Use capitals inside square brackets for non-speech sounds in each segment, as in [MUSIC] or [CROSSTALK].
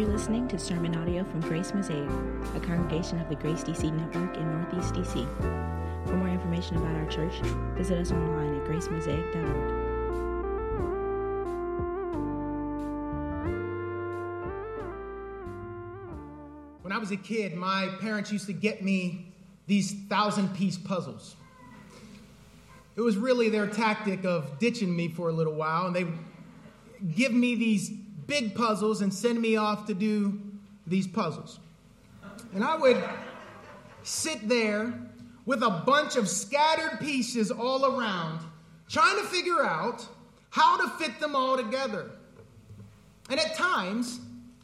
You're listening to sermon audio from Grace Mosaic, a congregation of the Grace DC Network in Northeast DC. For more information about our church, visit us online at gracemosaic.org. When I was a kid, my parents used to get me these thousand piece puzzles. It was really their tactic of ditching me for a little while, and they give me these big puzzles and send me off to do these puzzles. And I would sit there with a bunch of scattered pieces all around, trying to figure out how to fit them all together. And at times,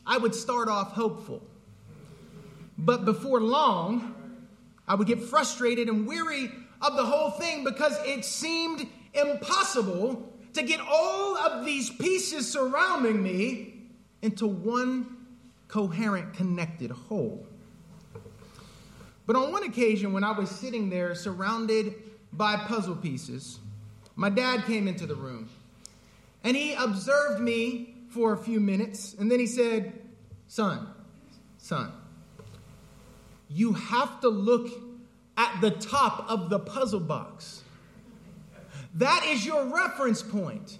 I would start off hopeful. But before long, I would get frustrated and weary of the whole thing because it seemed impossible to get all of these pieces surrounding me into one coherent, connected whole. But on one occasion, when I was sitting there surrounded by puzzle pieces, my dad came into the room and he observed me for a few minutes and then he said, Son, son, you have to look at the top of the puzzle box. That is your reference point.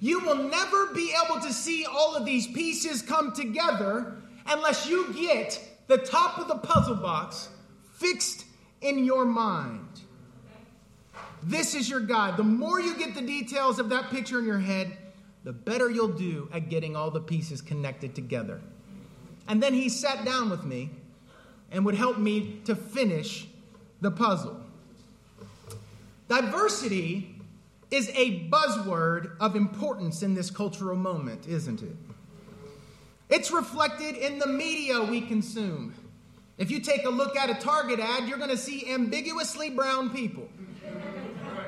You will never be able to see all of these pieces come together unless you get the top of the puzzle box fixed in your mind. This is your guide. The more you get the details of that picture in your head, the better you'll do at getting all the pieces connected together. And then he sat down with me and would help me to finish the puzzle. Diversity is a buzzword of importance in this cultural moment, isn't it? It's reflected in the media we consume. If you take a look at a Target ad, you're going to see ambiguously brown people.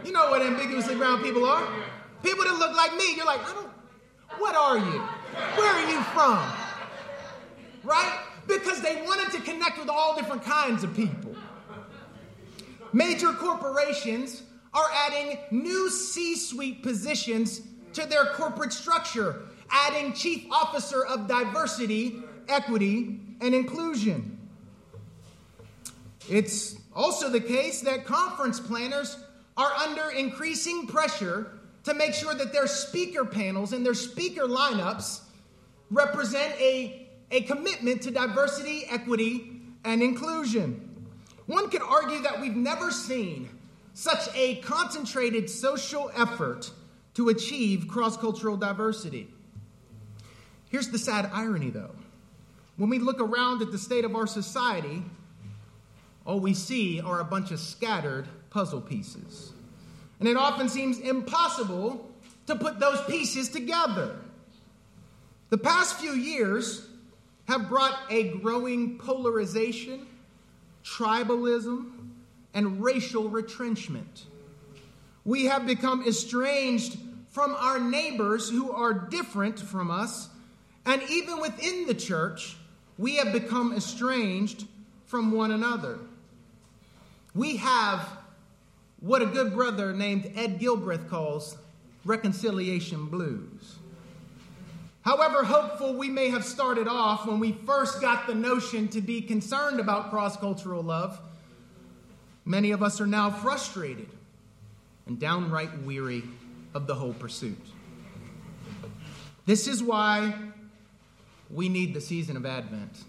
You know what ambiguously brown people are? People that look like me. You're like, I don't, what are you? Where are you from? Right? Because they wanted to connect with all different kinds of people. Major corporations are adding new C suite positions to their corporate structure, adding chief officer of diversity, equity, and inclusion. It's also the case that conference planners are under increasing pressure to make sure that their speaker panels and their speaker lineups represent a, a commitment to diversity, equity, and inclusion. One could argue that we've never seen such a concentrated social effort to achieve cross cultural diversity. Here's the sad irony, though. When we look around at the state of our society, all we see are a bunch of scattered puzzle pieces. And it often seems impossible to put those pieces together. The past few years have brought a growing polarization, tribalism, and racial retrenchment. We have become estranged from our neighbors who are different from us, and even within the church, we have become estranged from one another. We have what a good brother named Ed Gilbreath calls reconciliation blues. However hopeful we may have started off when we first got the notion to be concerned about cross cultural love, Many of us are now frustrated and downright weary of the whole pursuit. This is why we need the season of Advent.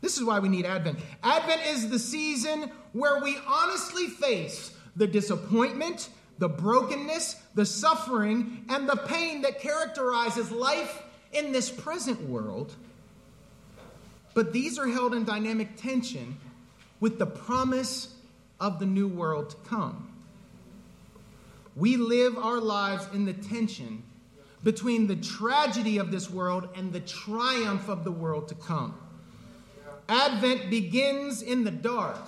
This is why we need Advent. Advent is the season where we honestly face the disappointment, the brokenness, the suffering, and the pain that characterizes life in this present world. But these are held in dynamic tension with the promise of the new world to come. We live our lives in the tension between the tragedy of this world and the triumph of the world to come. Advent begins in the dark,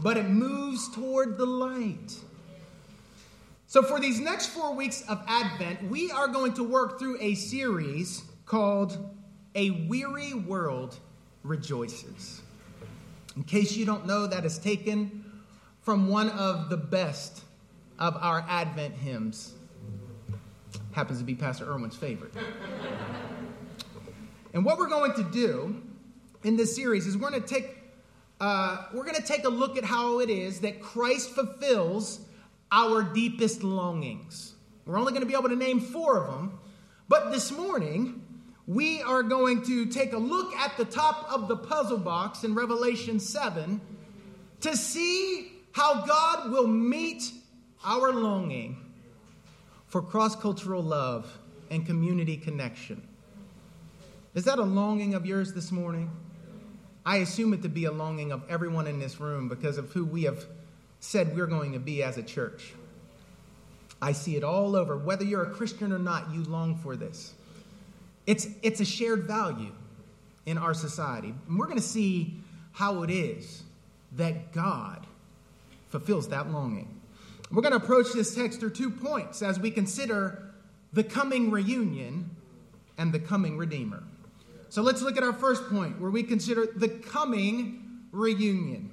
but it moves toward the light. So, for these next four weeks of Advent, we are going to work through a series called A Weary World Rejoices. In case you don't know, that is taken from one of the best of our Advent hymns. Happens to be Pastor Irwin's favorite. [LAUGHS] And what we're going to do in this series is we're going to take uh, we're going to take a look at how it is that Christ fulfills our deepest longings. We're only going to be able to name four of them, but this morning we are going to take a look at the top of the puzzle box in Revelation 7 to see how God will meet our longing for cross cultural love and community connection. Is that a longing of yours this morning? I assume it to be a longing of everyone in this room because of who we have said we're going to be as a church. I see it all over. Whether you're a Christian or not, you long for this. It's, it's a shared value in our society. And we're going to see how it is that God fulfills that longing. We're going to approach this text through two points as we consider the coming reunion and the coming Redeemer. So let's look at our first point where we consider the coming reunion.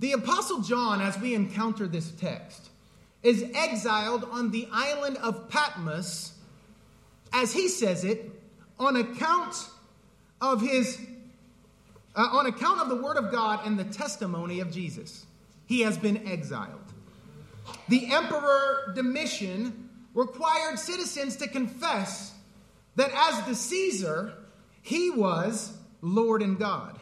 The Apostle John, as we encounter this text, is exiled on the island of Patmos, as he says it, on account of his uh, on account of the word of God and the testimony of Jesus. He has been exiled. The emperor Domitian required citizens to confess that as the Caesar, he was Lord and God.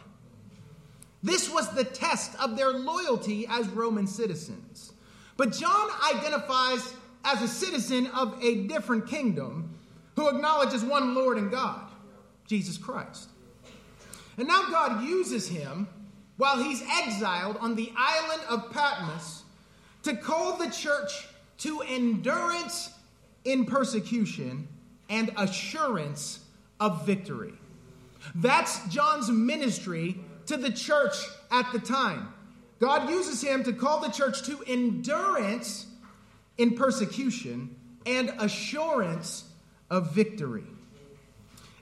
This was the test of their loyalty as Roman citizens. But John identifies as a citizen of a different kingdom who acknowledges one Lord and God, Jesus Christ. And now God uses him while he's exiled on the island of Patmos to call the church to endurance in persecution and assurance of victory. That's John's ministry to the church at the time. God uses him to call the church to endurance in persecution and assurance of victory.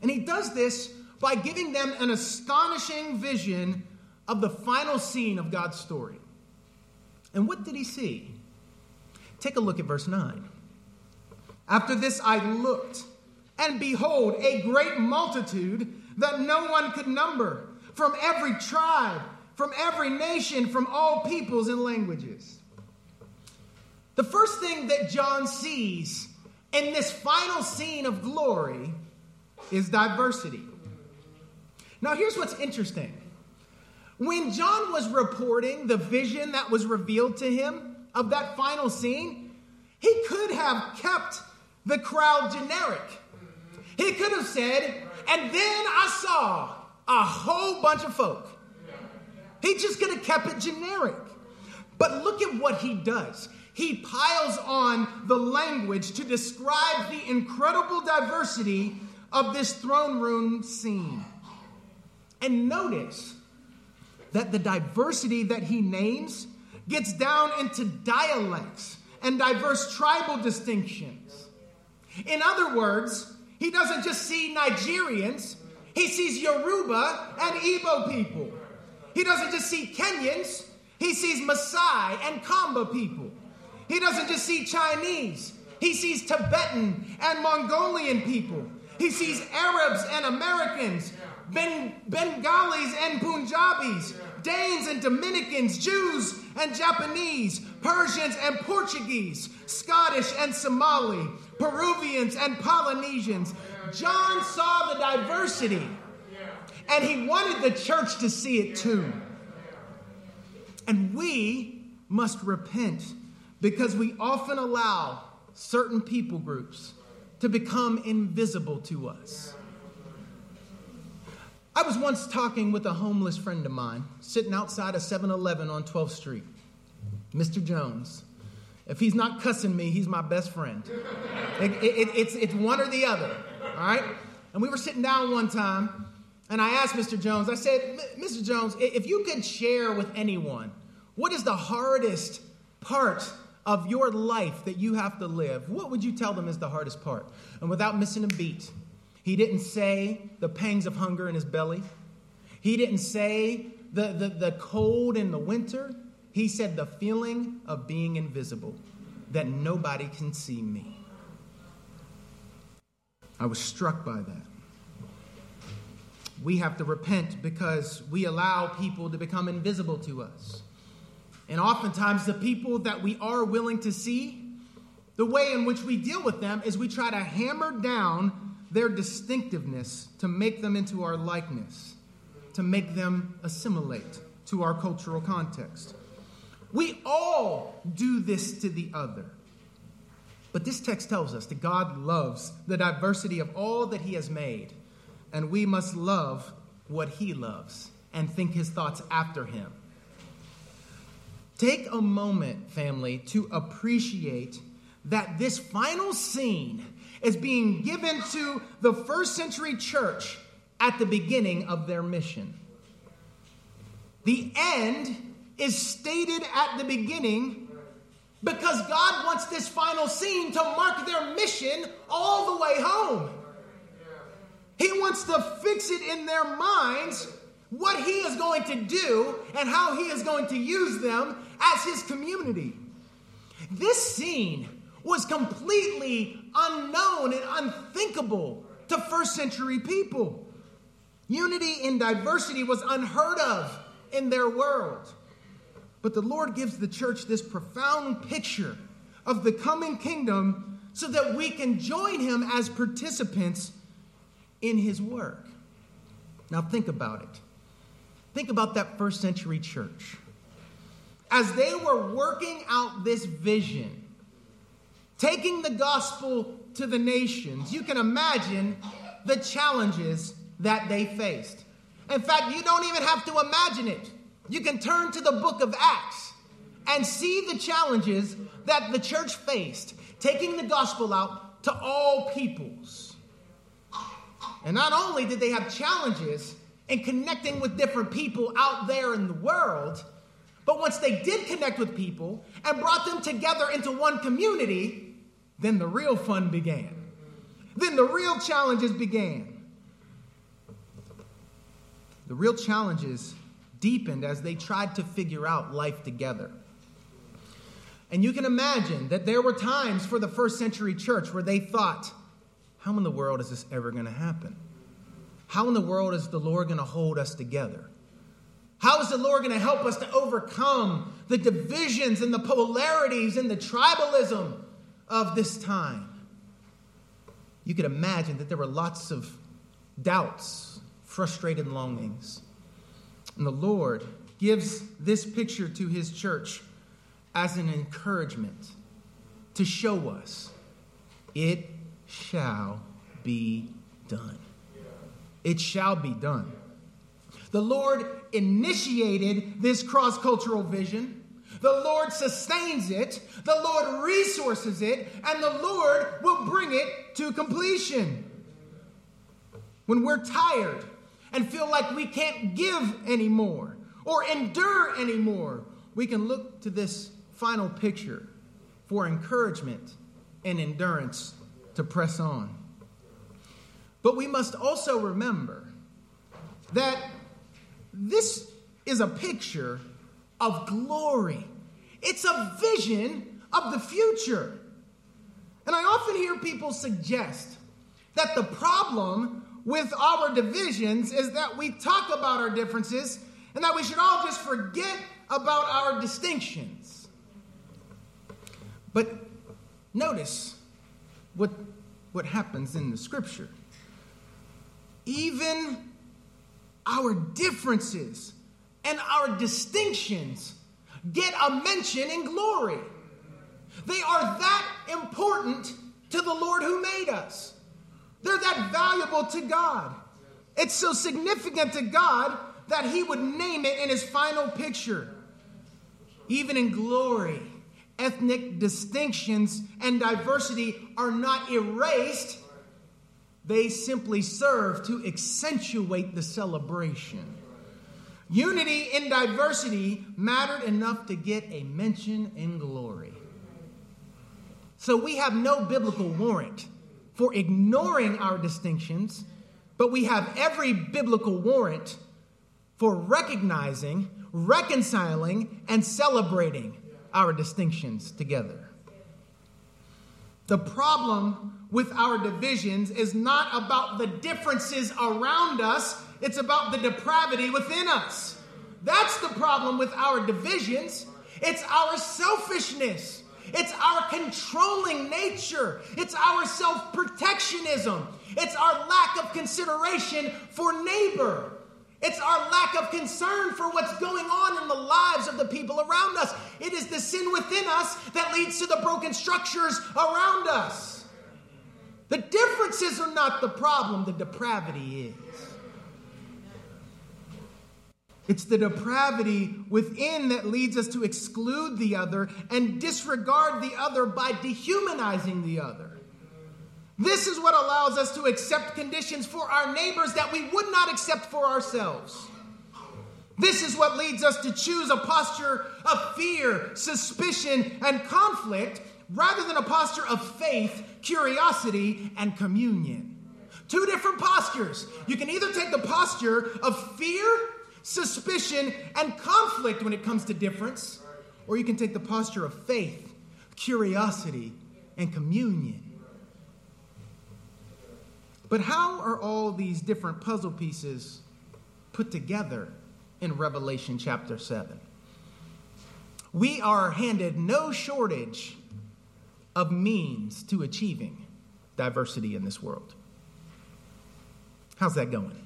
And he does this by giving them an astonishing vision of the final scene of God's story. And what did he see? Take a look at verse 9. After this, I looked and behold, a great multitude that no one could number, from every tribe, from every nation, from all peoples and languages. The first thing that John sees in this final scene of glory is diversity. Now, here's what's interesting. When John was reporting the vision that was revealed to him of that final scene, he could have kept the crowd generic he could have said, and then I saw a whole bunch of folk. He just could have kept it generic. But look at what he does. He piles on the language to describe the incredible diversity of this throne room scene. And notice that the diversity that he names gets down into dialects and diverse tribal distinctions. In other words, he doesn't just see Nigerians, he sees Yoruba and Igbo people. He doesn't just see Kenyans, he sees Maasai and Kamba people. He doesn't just see Chinese, he sees Tibetan and Mongolian people. He sees Arabs and Americans, ben- Bengalis and Punjabis, Danes and Dominicans, Jews and Japanese, Persians and Portuguese, Scottish and Somali, Peruvians, and Polynesians. John saw the diversity, and he wanted the church to see it too. And we must repent because we often allow certain people groups to become invisible to us. I was once talking with a homeless friend of mine sitting outside of 7 Eleven on 12th Street, Mr. Jones. If he's not cussing me, he's my best friend. It, it, it's, it's one or the other, all right? And we were sitting down one time, and I asked Mr. Jones, I said, Mr. Jones, if you could share with anyone, what is the hardest part of your life that you have to live? What would you tell them is the hardest part? And without missing a beat, he didn't say the pangs of hunger in his belly. He didn't say the, the, the cold in the winter. He said, the feeling of being invisible, that nobody can see me. I was struck by that. we have to repent because we allow people to become invisible to us. And oftentimes, the people that we are willing to see, the way in which we deal with them is we try to hammer down their distinctiveness to make them into our likeness, to make them assimilate to our cultural context. We all do this to the other. But this text tells us that God loves the diversity of all that He has made, and we must love what He loves and think His thoughts after Him. Take a moment, family, to appreciate that this final scene is being given to the first century church at the beginning of their mission. The end is stated at the beginning because God wants this final scene to mark their mission all the way home. He wants to fix it in their minds what He is going to do and how He is going to use them as His community. This scene was completely unknown and unthinkable to first century people. Unity in diversity was unheard of in their world. But the Lord gives the church this profound picture of the coming kingdom so that we can join him as participants in his work. Now, think about it. Think about that first century church. As they were working out this vision, taking the gospel to the nations, you can imagine the challenges that they faced. In fact, you don't even have to imagine it. You can turn to the book of Acts and see the challenges that the church faced, taking the gospel out to all peoples. And not only did they have challenges in connecting with different people out there in the world, but once they did connect with people and brought them together into one community, then the real fun began. Then the real challenges began. The real challenges deepened as they tried to figure out life together. And you can imagine that there were times for the first century church where they thought, how in the world is this ever going to happen? How in the world is the Lord going to hold us together? How is the Lord going to help us to overcome the divisions and the polarities and the tribalism of this time? You could imagine that there were lots of doubts, frustrated longings. And the Lord gives this picture to his church as an encouragement to show us it shall be done. It shall be done. The Lord initiated this cross cultural vision. The Lord sustains it. The Lord resources it. And the Lord will bring it to completion. When we're tired, and feel like we can't give anymore or endure anymore, we can look to this final picture for encouragement and endurance to press on. But we must also remember that this is a picture of glory. It's a vision of the future. And I often hear people suggest that the problem with our divisions is that we talk about our differences and that we should all just forget about our distinctions. But notice what, what happens in the scripture. Even our differences and our distinctions get a mention in glory. They are that important to the Lord who made us. They're that valuable to God. It's so significant to God that He would name it in His final picture. Even in glory, ethnic distinctions and diversity are not erased, they simply serve to accentuate the celebration. Unity in diversity mattered enough to get a mention in glory. So we have no biblical warrant for ignoring our distinctions, but we have every biblical warrant for recognizing, reconciling, and celebrating our distinctions together. The problem with our divisions is not about the differences around us, it's about the depravity within us. That's the problem with our divisions. It's our selfishness. It's our controlling nature. It's our self protectionism. It's our lack of consideration for neighbor. It's our lack of concern for what's going on in the lives of the people around us. It is the sin within us that leads to the broken structures around us. The differences are not the problem, the depravity is. It's the depravity within that leads us to exclude the other and disregard the other by dehumanizing the other. This is what allows us to accept conditions for our neighbors that we would not accept for ourselves. This is what leads us to choose a posture of fear, suspicion, and conflict rather than a posture of faith, curiosity, and communion. Two different postures. You can either take the posture of fear, suspicion, and conflict when it comes to difference, or you can take the posture of faith, curiosity, and communion. But how are all these different puzzle pieces put together in Revelation chapter 7? We are handed no shortage of means to achieving diversity in this world. How's that going?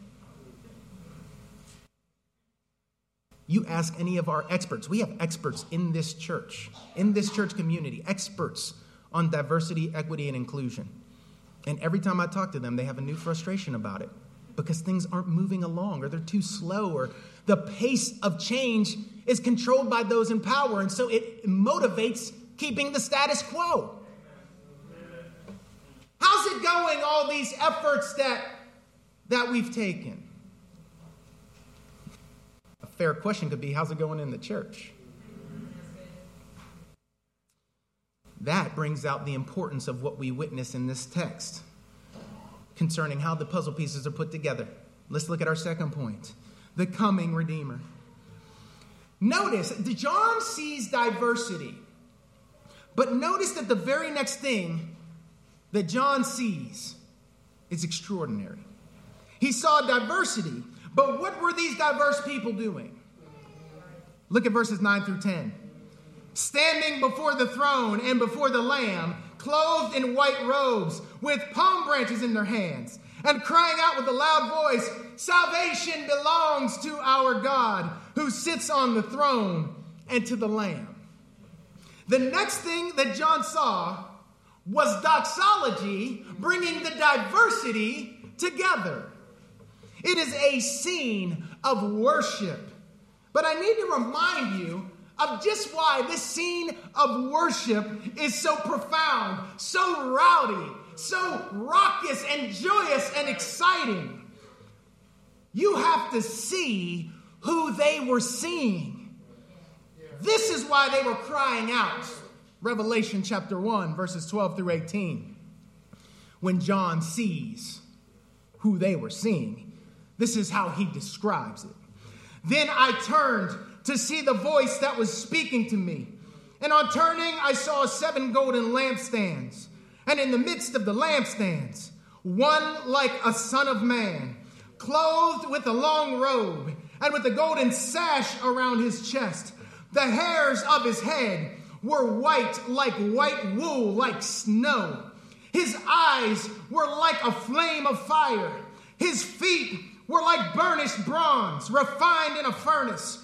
You ask any of our experts. We have experts in this church, in this church community, experts on diversity, equity, and inclusion. And every time I talk to them, they have a new frustration about it because things aren't moving along or they're too slow or the pace of change is controlled by those in power. And so it motivates keeping the status quo. How's it going, all these efforts that, that we've taken? A fair question could be how's it going in the church? That brings out the importance of what we witness in this text concerning how the puzzle pieces are put together. Let's look at our second point the coming Redeemer. Notice, John sees diversity, but notice that the very next thing that John sees is extraordinary. He saw diversity, but what were these diverse people doing? Look at verses 9 through 10 standing before the throne and before the Lamb, clothed in white robes, with palm branches in their hands, and crying out with a loud voice Salvation belongs to our God who sits on the throne and to the Lamb. The next thing that John saw was doxology bringing the diversity together. It is a scene of worship. But I need to remind you of just why this scene of worship is so profound, so rowdy, so raucous and joyous and exciting. You have to see who they were seeing. This is why they were crying out. Revelation chapter 1, verses 12 through 18. When John sees who they were seeing, this is how he describes it. Then I turned to see the voice that was speaking to me. And on turning, I saw seven golden lampstands. And in the midst of the lampstands, one like a son of man, clothed with a long robe and with a golden sash around his chest. The hairs of his head were white like white wool, like snow. His eyes were like a flame of fire. His feet were like burnished bronze, refined in a furnace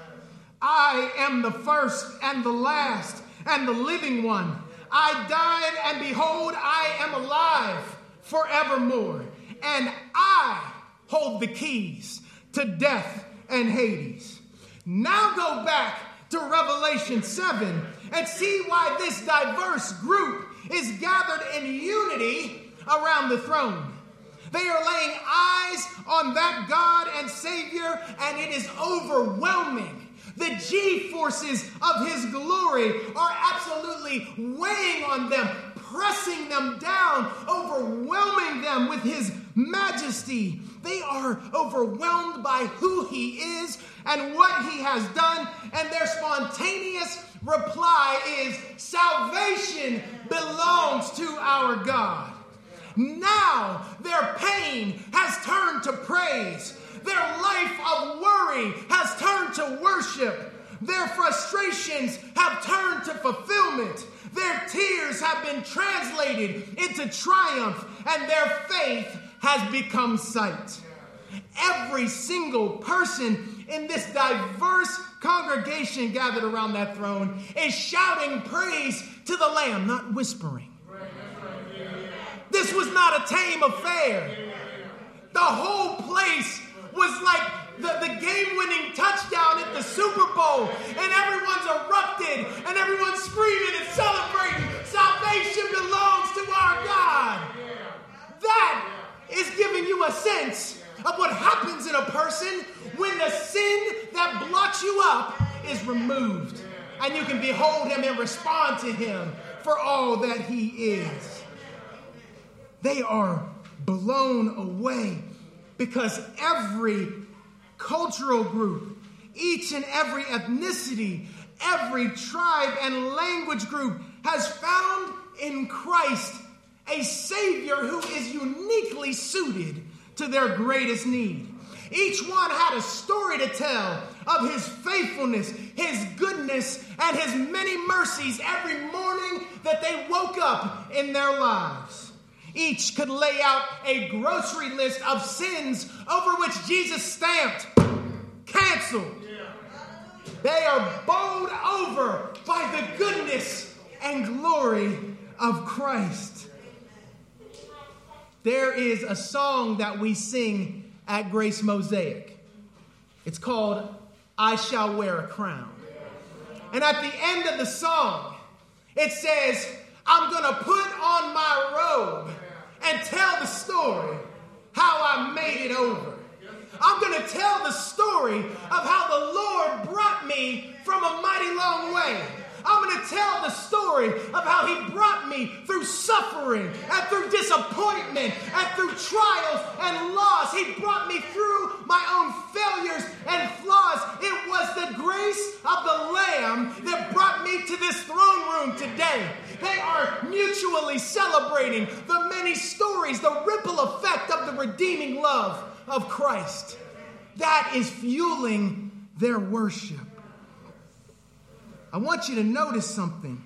I am the first and the last and the living one. I died, and behold, I am alive forevermore. And I hold the keys to death and Hades. Now go back to Revelation 7 and see why this diverse group is gathered in unity around the throne. They are laying eyes on that God and Savior, and it is overwhelming. The G forces of His glory are absolutely weighing on them, pressing them down, overwhelming them with His majesty. They are overwhelmed by who He is and what He has done, and their spontaneous reply is salvation belongs to our God. Now their pain has turned to praise. Their life of worry has turned to worship. Their frustrations have turned to fulfillment. Their tears have been translated into triumph, and their faith has become sight. Every single person in this diverse congregation gathered around that throne is shouting praise to the Lamb, not whispering. This was not a tame affair. The whole place was like the, the game winning touchdown at the Super Bowl, and everyone's erupted and everyone's screaming and celebrating. Salvation belongs to our God. That is giving you a sense of what happens in a person when the sin that blocks you up is removed. And you can behold him and respond to him for all that he is. They are blown away because every cultural group, each and every ethnicity, every tribe and language group has found in Christ a Savior who is uniquely suited to their greatest need. Each one had a story to tell of his faithfulness, his goodness, and his many mercies every morning that they woke up in their lives. Each could lay out a grocery list of sins over which Jesus stamped, canceled. They are bowled over by the goodness and glory of Christ. There is a song that we sing at Grace Mosaic. It's called I Shall Wear a Crown. And at the end of the song, it says, I'm going to put on my robe and tell the story how I made it over. I'm going to tell the story of how the Lord brought me from a mighty long way. I'm going to tell the story of how he brought me through suffering and through disappointment and through trials and loss. He brought me through my own failures and flaws. It was the grace of the Lamb that brought me to this throne room today. They are mutually celebrating the many stories, the ripple effect of the redeeming love of Christ. That is fueling their worship. I want you to notice something.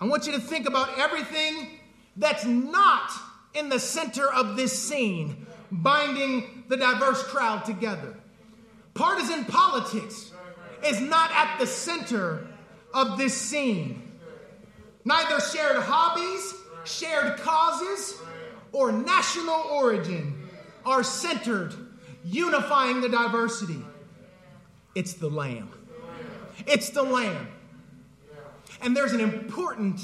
I want you to think about everything that's not in the center of this scene, binding the diverse crowd together. Partisan politics is not at the center of this scene. Neither shared hobbies, shared causes, or national origin are centered, unifying the diversity. It's the Lamb. It's the Lamb. And there's an important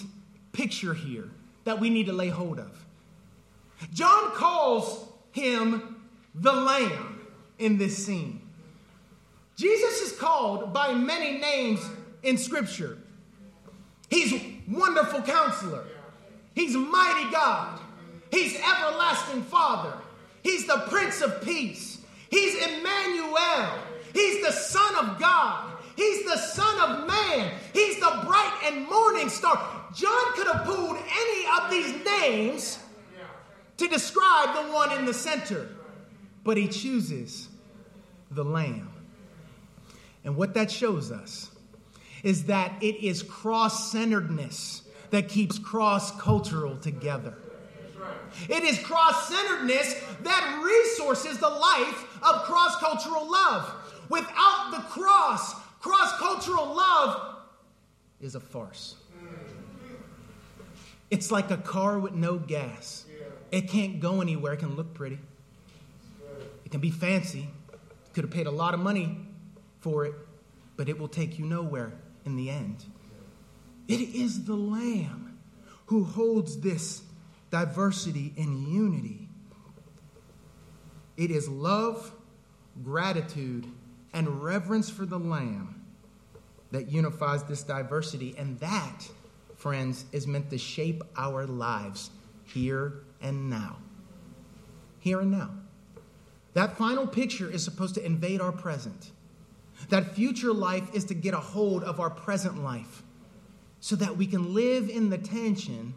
picture here that we need to lay hold of. John calls him the Lamb in this scene. Jesus is called by many names in Scripture. He's wonderful counselor. He's mighty God. He's everlasting Father. He's the Prince of Peace. He's Emmanuel. He's the Son of God. He's the Son of Man. He's the bright and morning star. John could have pulled any of these names to describe the one in the center, but he chooses the Lamb. And what that shows us is that it is cross centeredness that keeps cross cultural together. It is cross centeredness that resources the life of cross cultural love. Without the cross, cross cultural love is a farce. It's like a car with no gas. It can't go anywhere. It can look pretty, it can be fancy. Could have paid a lot of money for it, but it will take you nowhere in the end. It is the Lamb who holds this diversity and unity. It is love, gratitude, and reverence for the Lamb that unifies this diversity. And that, friends, is meant to shape our lives here and now. Here and now. That final picture is supposed to invade our present. That future life is to get a hold of our present life so that we can live in the tension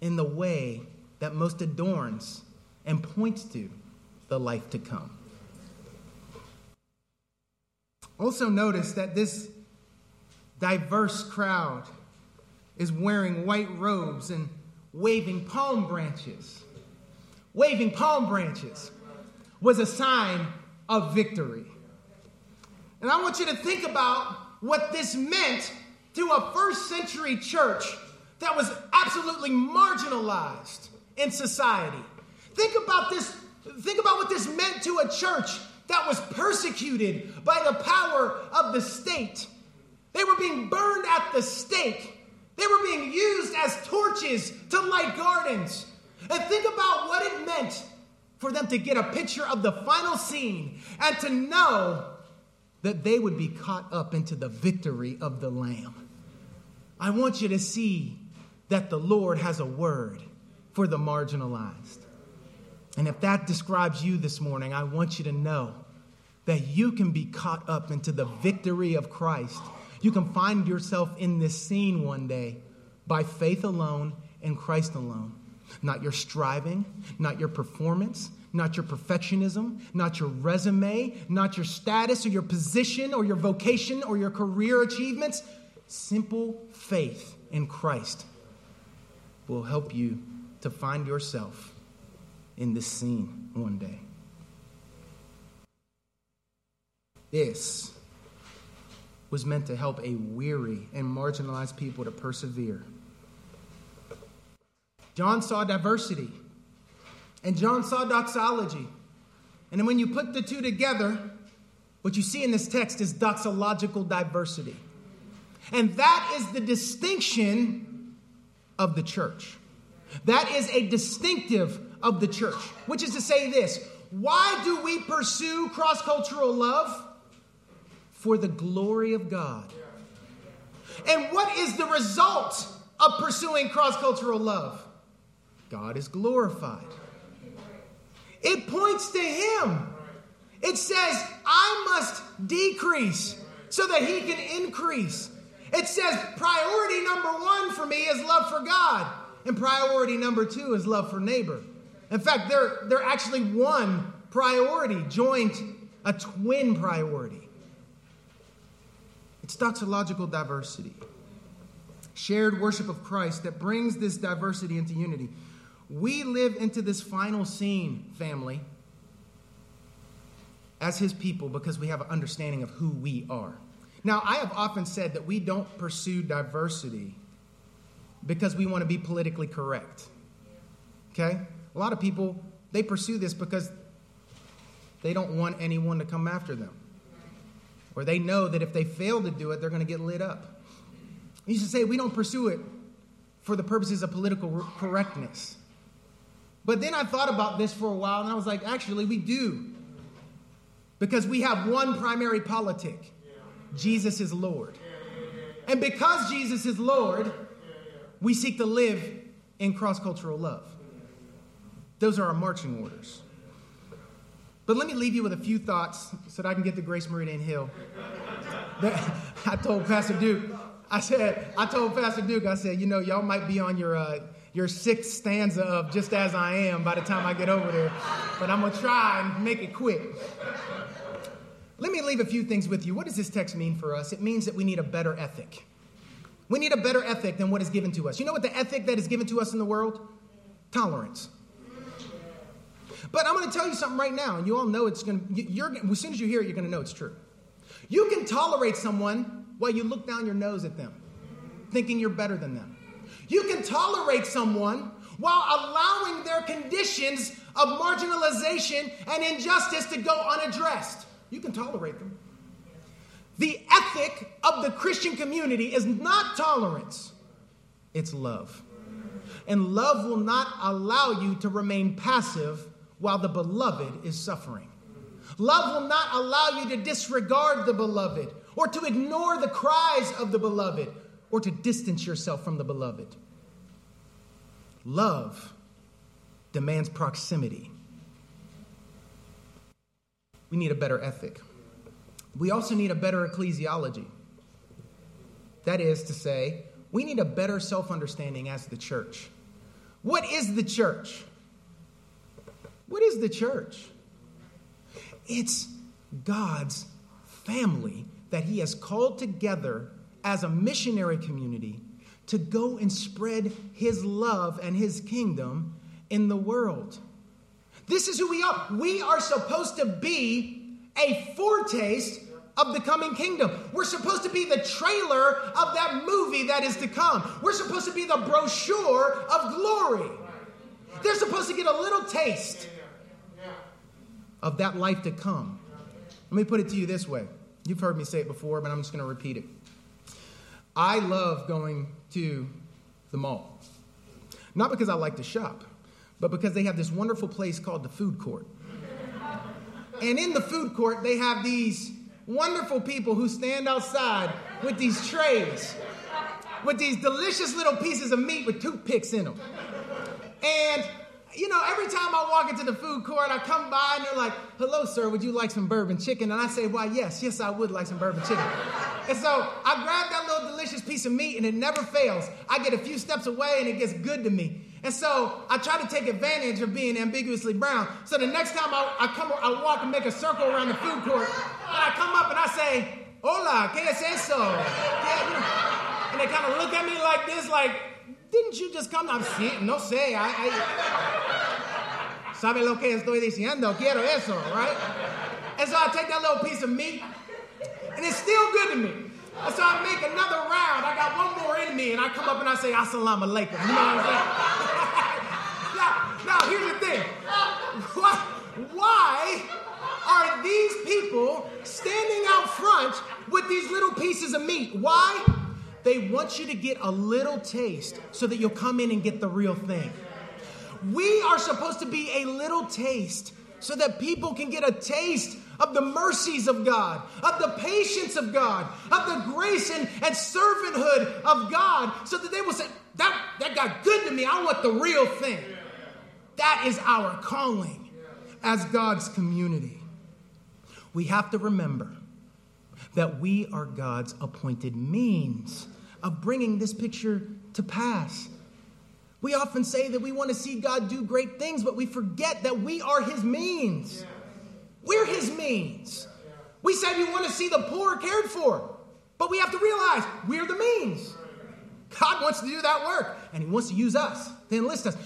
in the way that most adorns and points to the life to come. Also, notice that this diverse crowd is wearing white robes and waving palm branches. Waving palm branches was a sign of victory. And I want you to think about what this meant to a first century church that was absolutely marginalized in society. Think about this, think about what this meant to a church that was persecuted by the power of the state. They were being burned at the stake. They were being used as torches to light gardens. And think about what it meant for them to get a picture of the final scene and to know that they would be caught up into the victory of the Lamb. I want you to see that the Lord has a word for the marginalized. And if that describes you this morning, I want you to know that you can be caught up into the victory of Christ. You can find yourself in this scene one day by faith alone and Christ alone. Not your striving, not your performance, not your perfectionism, not your resume, not your status or your position or your vocation or your career achievements. Simple faith in Christ will help you to find yourself in this scene one day. This was meant to help a weary and marginalized people to persevere. John saw diversity, and John saw doxology. And when you put the two together, what you see in this text is doxological diversity. And that is the distinction of the church. That is a distinctive of the church, which is to say this why do we pursue cross cultural love? For the glory of God. And what is the result of pursuing cross cultural love? God is glorified. It points to Him. It says, I must decrease so that He can increase. It says, priority number one for me is love for God, and priority number two is love for neighbor. In fact, they're, they're actually one priority, joint, a twin priority. It's doxological diversity, shared worship of Christ that brings this diversity into unity. We live into this final scene, family, as his people because we have an understanding of who we are. Now, I have often said that we don't pursue diversity because we want to be politically correct. Okay? A lot of people, they pursue this because they don't want anyone to come after them. Or they know that if they fail to do it, they're going to get lit up. You should say we don't pursue it for the purposes of political correctness. But then I thought about this for a while and I was like, actually, we do. Because we have one primary politic Jesus is Lord. And because Jesus is Lord, we seek to live in cross cultural love. Those are our marching orders. But let me leave you with a few thoughts so that I can get to Grace Meridian Hill. I told Pastor Duke, I said, I told Pastor Duke, I said, you know, y'all might be on your uh, your sixth stanza of just as I am by the time I get over there, but I'm gonna try and make it quick. Let me leave a few things with you. What does this text mean for us? It means that we need a better ethic. We need a better ethic than what is given to us. You know what the ethic that is given to us in the world? Tolerance. But I'm going to tell you something right now, and you all know it's going to, you're, as soon as you hear it, you're going to know it's true. You can tolerate someone while you look down your nose at them, thinking you're better than them. You can tolerate someone while allowing their conditions of marginalization and injustice to go unaddressed. You can tolerate them. The ethic of the Christian community is not tolerance, it's love. And love will not allow you to remain passive while the beloved is suffering. Love will not allow you to disregard the beloved or to ignore the cries of the beloved or to distance yourself from the beloved. Love demands proximity. We need a better ethic. We also need a better ecclesiology. That is to say, we need a better self understanding as the church. What is the church? What is the church? It's God's family that He has called together as a missionary community to go and spread His love and His kingdom in the world. This is who we are. We are supposed to be a foretaste of the coming kingdom. We're supposed to be the trailer of that movie that is to come. We're supposed to be the brochure of glory. They're supposed to get a little taste of that life to come. Let me put it to you this way. You've heard me say it before, but I'm just going to repeat it. I love going to the mall. Not because I like to shop, but because they have this wonderful place called the food court. And in the food court, they have these wonderful people who stand outside with these trays, with these delicious little pieces of meat with toothpicks in them. And you know, every time I walk into the food court, I come by and they're like, hello, sir, would you like some bourbon chicken? And I say, why, yes, yes, I would like some bourbon chicken. and so I grab that little delicious piece of meat and it never fails. I get a few steps away and it gets good to me. And so I try to take advantage of being ambiguously brown. So the next time I, I come, I walk and make a circle around the food court, and I come up and I say, hola, ¿qué es eso? And they kind of look at me like this, like, didn't you just come? I'm no sé. I, I, ¿Sabe lo que estoy diciendo? Quiero eso, right? And so I take that little piece of meat, and it's still good to me. And so I make another round. I got one more in me, and I come up and I say, Assalamu alaikum. You know what I'm saying? [LAUGHS] now, now, here's the thing. Why, why are these people standing out front with these little pieces of meat? Why? They want you to get a little taste so that you'll come in and get the real thing. We are supposed to be a little taste so that people can get a taste of the mercies of God, of the patience of God, of the grace and, and servanthood of God, so that they will say, that, that got good to me. I want the real thing. That is our calling as God's community. We have to remember that we are God's appointed means of bringing this picture to pass. We often say that we want to see God do great things, but we forget that we are His means. We're His means. We say we want to see the poor cared for, but we have to realize we're the means. God wants to do that work, and He wants to use us to enlist us.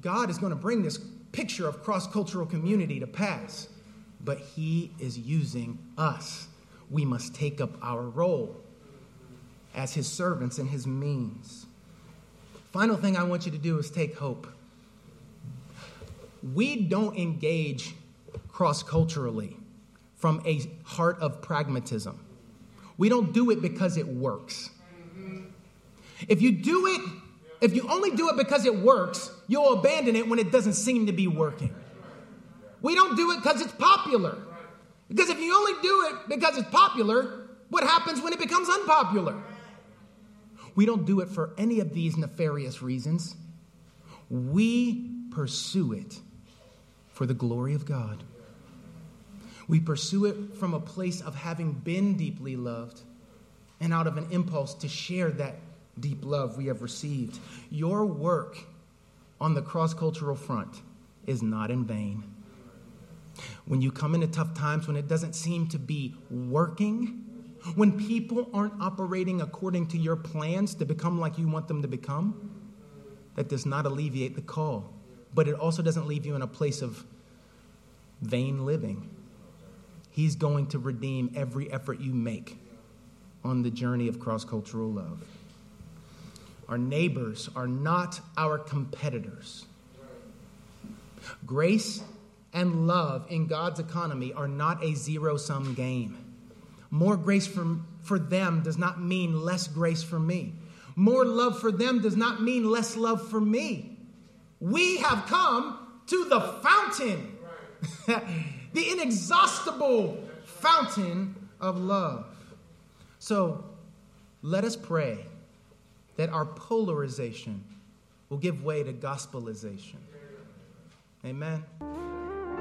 God is going to bring this picture of cross cultural community to pass, but He is using us. We must take up our role as His servants and His means. Final thing I want you to do is take hope. We don't engage cross culturally from a heart of pragmatism. We don't do it because it works. If you do it, if you only do it because it works, you'll abandon it when it doesn't seem to be working. We don't do it because it's popular. Because if you only do it because it's popular, what happens when it becomes unpopular? We don't do it for any of these nefarious reasons. We pursue it for the glory of God. We pursue it from a place of having been deeply loved and out of an impulse to share that deep love we have received. Your work on the cross cultural front is not in vain. When you come into tough times, when it doesn't seem to be working, when people aren't operating according to your plans to become like you want them to become, that does not alleviate the call. But it also doesn't leave you in a place of vain living. He's going to redeem every effort you make on the journey of cross cultural love. Our neighbors are not our competitors. Grace and love in God's economy are not a zero sum game. More grace for, for them does not mean less grace for me. More love for them does not mean less love for me. We have come to the fountain [LAUGHS] the inexhaustible fountain of love. So let us pray that our polarization will give way to gospelization. Amen.